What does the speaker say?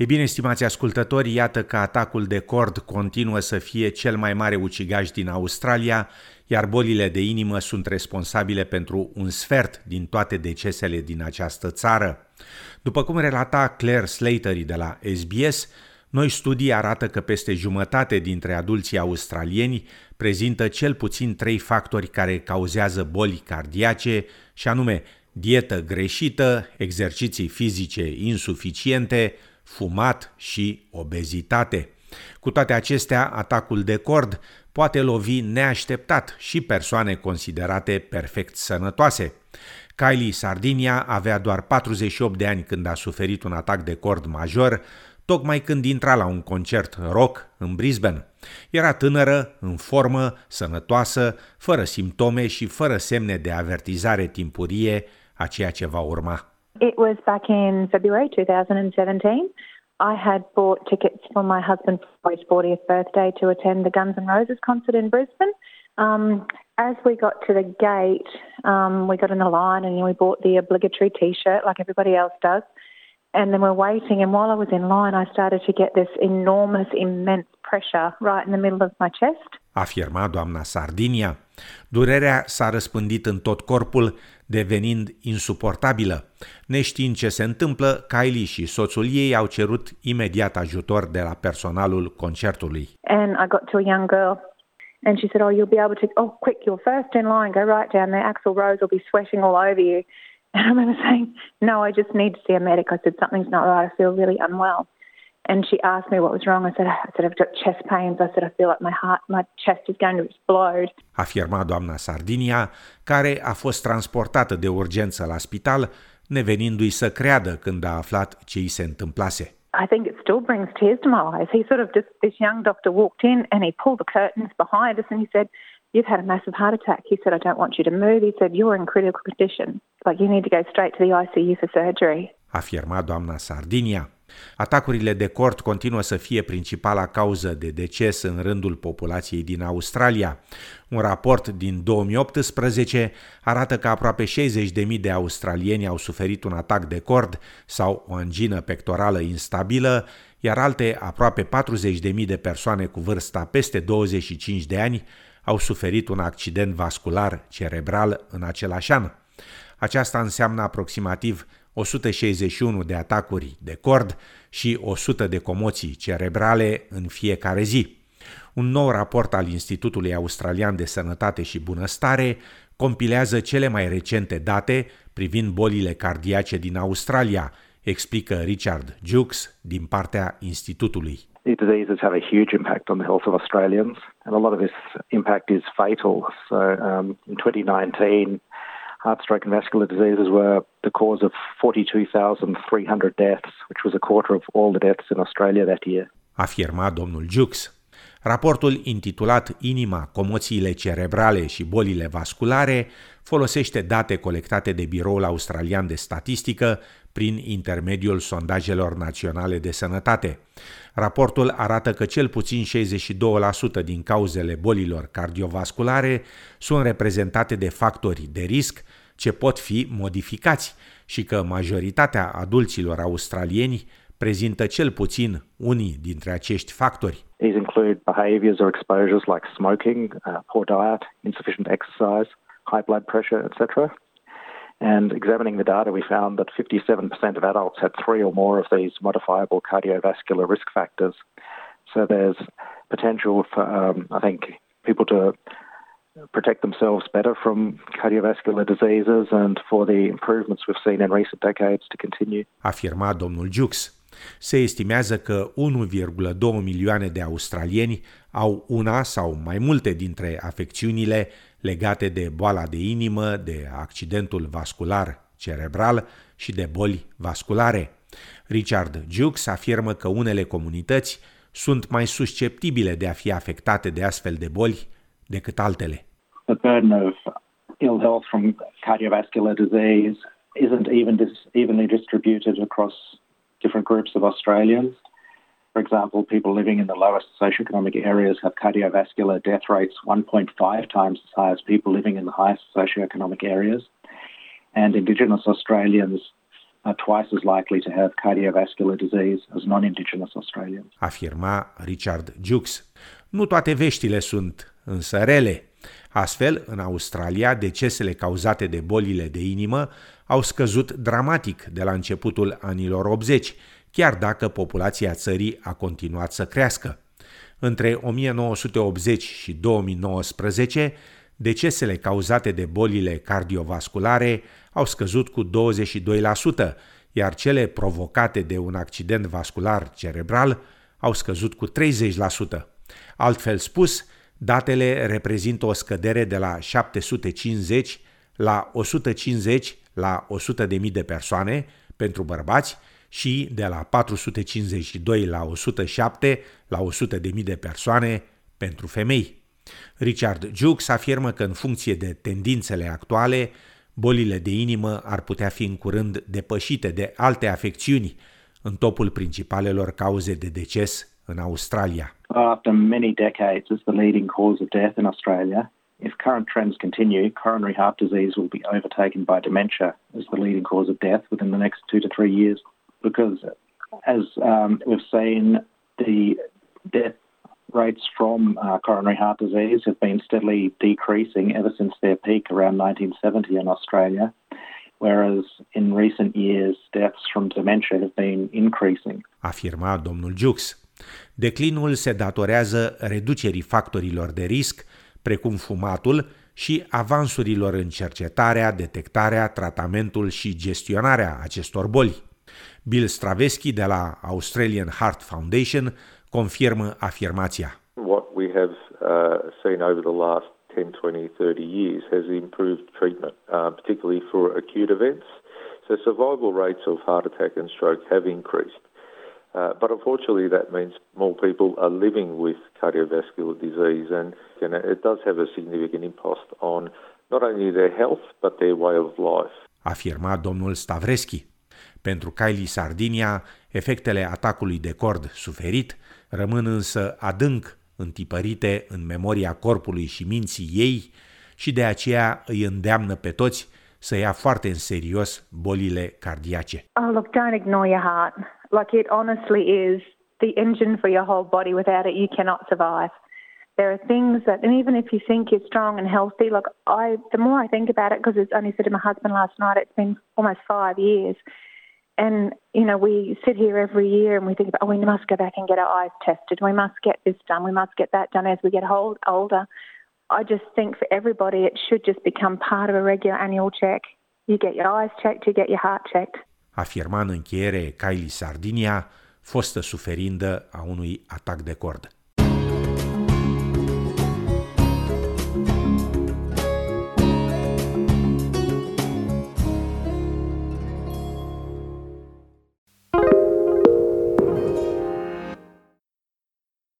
Ei bine, stimați ascultători, iată că atacul de cord continuă să fie cel mai mare ucigaș din Australia, iar bolile de inimă sunt responsabile pentru un sfert din toate decesele din această țară. După cum relata Claire Slatery de la SBS, noi studii arată că peste jumătate dintre adulții australieni prezintă cel puțin trei factori care cauzează boli cardiace, și anume dietă greșită, exerciții fizice insuficiente, fumat și obezitate. Cu toate acestea, atacul de cord poate lovi neașteptat și persoane considerate perfect sănătoase. Kylie Sardinia avea doar 48 de ani când a suferit un atac de cord major, tocmai când intra la un concert rock în Brisbane. Era tânără, în formă, sănătoasă, fără simptome și fără semne de avertizare timpurie a ceea ce va urma. It was back in February 2017. I had bought tickets for my husband for his 40th birthday to attend the Guns N' Roses concert in Brisbane. Um, as we got to the gate, um, we got in the line and we bought the obligatory T-shirt like everybody else does. And then we're waiting, and while I was in line, I started to get this enormous, immense pressure right in the middle of my chest. Afirma doamna Sardinia. Durerea s-a răspândit în tot corpul, devenind insuportabilă. Neștiind ce se întâmplă, Kylie și soțul ei au cerut imediat ajutor de la personalul concertului. And I got to a young girl and she said, oh, you'll be able to, oh, quick, you're first in line, go right down there, Axel Rose will be sweating all over you. And I remember saying, no, I just need to see a medic. I said, something's not right, I feel really unwell. And she asked me what was wrong. I said, I said, I've got chest pains. I said, I feel like my heart, my chest is going to explode. Afirma doamna Sardinia, care a fost transportată de urgență la spital, nevenindu-i să creadă când a aflat ce îi se întâmplase. I think it still brings tears to my eyes. He sort of just, this young doctor walked in and he pulled the curtains behind us and he said, You've had a massive heart attack. He said, I don't want you to move. He said, You're in critical condition. Like, you need to go straight to the ICU for surgery. Afirma doamna Sardinia. Atacurile de cort continuă să fie principala cauză de deces în rândul populației din Australia. Un raport din 2018 arată că aproape 60.000 de australieni au suferit un atac de cord sau o angină pectorală instabilă, iar alte aproape 40.000 de persoane cu vârsta peste 25 de ani au suferit un accident vascular cerebral în același an. Aceasta înseamnă aproximativ 161 de atacuri de cord și 100 de comoții cerebrale în fiecare zi. Un nou raport al Institutului Australian de Sănătate și Bunăstare compilează cele mai recente date privind bolile cardiace din Australia, explică Richard Jukes din partea institutului. These diseases have a huge impact on the health of Australians, and a lot of this impact is fatal. So, um, in 2019, heart, stroke, and vascular diseases were the cause of 42,300 deaths, which was a quarter of all the deaths in Australia that year. Afirma domnul Jux. Raportul intitulat Inima, comoțiile cerebrale și bolile vasculare folosește date colectate de Biroul Australian de Statistică prin intermediul sondajelor naționale de sănătate. Raportul arată că cel puțin 62% din cauzele bolilor cardiovasculare sunt reprezentate de factori de risc ce pot fi modificați și că majoritatea adulților australieni prezintă cel puțin unii dintre acești factori. These include behaviors or exposures like smoking, uh, poor diet, insufficient exercise, high blood pressure, etc. And examining the data, we found that 57% of adults had three or more of these modifiable cardiovascular risk factors. So there's potential for, um, I think, people to protect themselves better from cardiovascular diseases and for the improvements we've seen in recent decades to continue. Afirma domnul Jux. Se estimează că 1,2 milioane de australieni au una sau mai multe dintre afecțiunile legate de boala de inimă, de accidentul vascular cerebral și de boli vasculare. Richard Jukes afirmă că unele comunități sunt mai susceptibile de a fi afectate de astfel de boli decât altele. The burden of ill health from cardiovascular disease isn't even dis- evenly distributed across different groups of Australians. For example, people living in the lowest socioeconomic areas have cardiovascular death rates 1.5 times as high as people living in the highest socioeconomic areas. And Indigenous Australians are twice as likely to have cardiovascular disease as non-Indigenous Australians. Afirma Richard Jukes. Nu toate veștile sunt însă rele. Astfel, în Australia, decesele cauzate de bolile de inimă au scăzut dramatic de la începutul anilor 80, chiar dacă populația țării a continuat să crească. Între 1980 și 2019, decesele cauzate de bolile cardiovasculare au scăzut cu 22%, iar cele provocate de un accident vascular cerebral au scăzut cu 30%. Altfel spus, datele reprezintă o scădere de la 750 la 150 la 100 de mii de persoane pentru bărbați și de la 452 la 107 la 100 de mii de persoane pentru femei. Richard Jukes afirmă că în funcție de tendințele actuale, bolile de inimă ar putea fi în curând depășite de alte afecțiuni în topul principalelor cauze de deces în Australia. After many decades as the leading cause of death in Australia, if current trends continue, coronary heart disease will be overtaken by dementia as the leading cause of death within the next two to three years. Because as um, we've seen, the death rates from uh, coronary heart disease have been steadily decreasing ever since their peak around 1970 in Australia, whereas in recent years deaths from dementia have been increasing. Afirma domnul Jux. Declinul se datorează reducerii factorilor de risc, precum fumatul, și avansurilor în cercetarea, detectarea, tratamentul și gestionarea acestor boli. Bill Straveschi de la Australian Heart Foundation confirmă afirmația. What we have uh, seen over the last 10, 20, 30 years has improved treatment, uh, particularly for acute events. So survival rates of heart attack and stroke have increased. Uh, but unfortunately, that means more people are living with cardiovascular disease, and you know, it does have a significant impact on not only their health but their way of life. Afirma domnul Stavreschi. Pentru Kylie Sardinia, efectele atacului de cord suferit rămân însă adânc întipărite în memoria corpului și minții ei și de aceea îi îndeamnă pe toți să ia foarte în serios bolile cardiace. Oh, look, don't ignore your heart. Like it honestly is the engine for your whole body. Without it, you cannot survive. There are things that, and even if you think you're strong and healthy, look, I, the more I think about it, because it's only said to my husband last night, it's been almost five years. And, you know, we sit here every year and we think about, oh, we must go back and get our eyes tested. We must get this done. We must get that done as we get old, older. I just think for everybody, it should just become part of a regular annual check. You get your eyes checked, you get your heart checked. Afirma în încheiere Kylie Sardinia, fostă suferindă a unui atac de cord.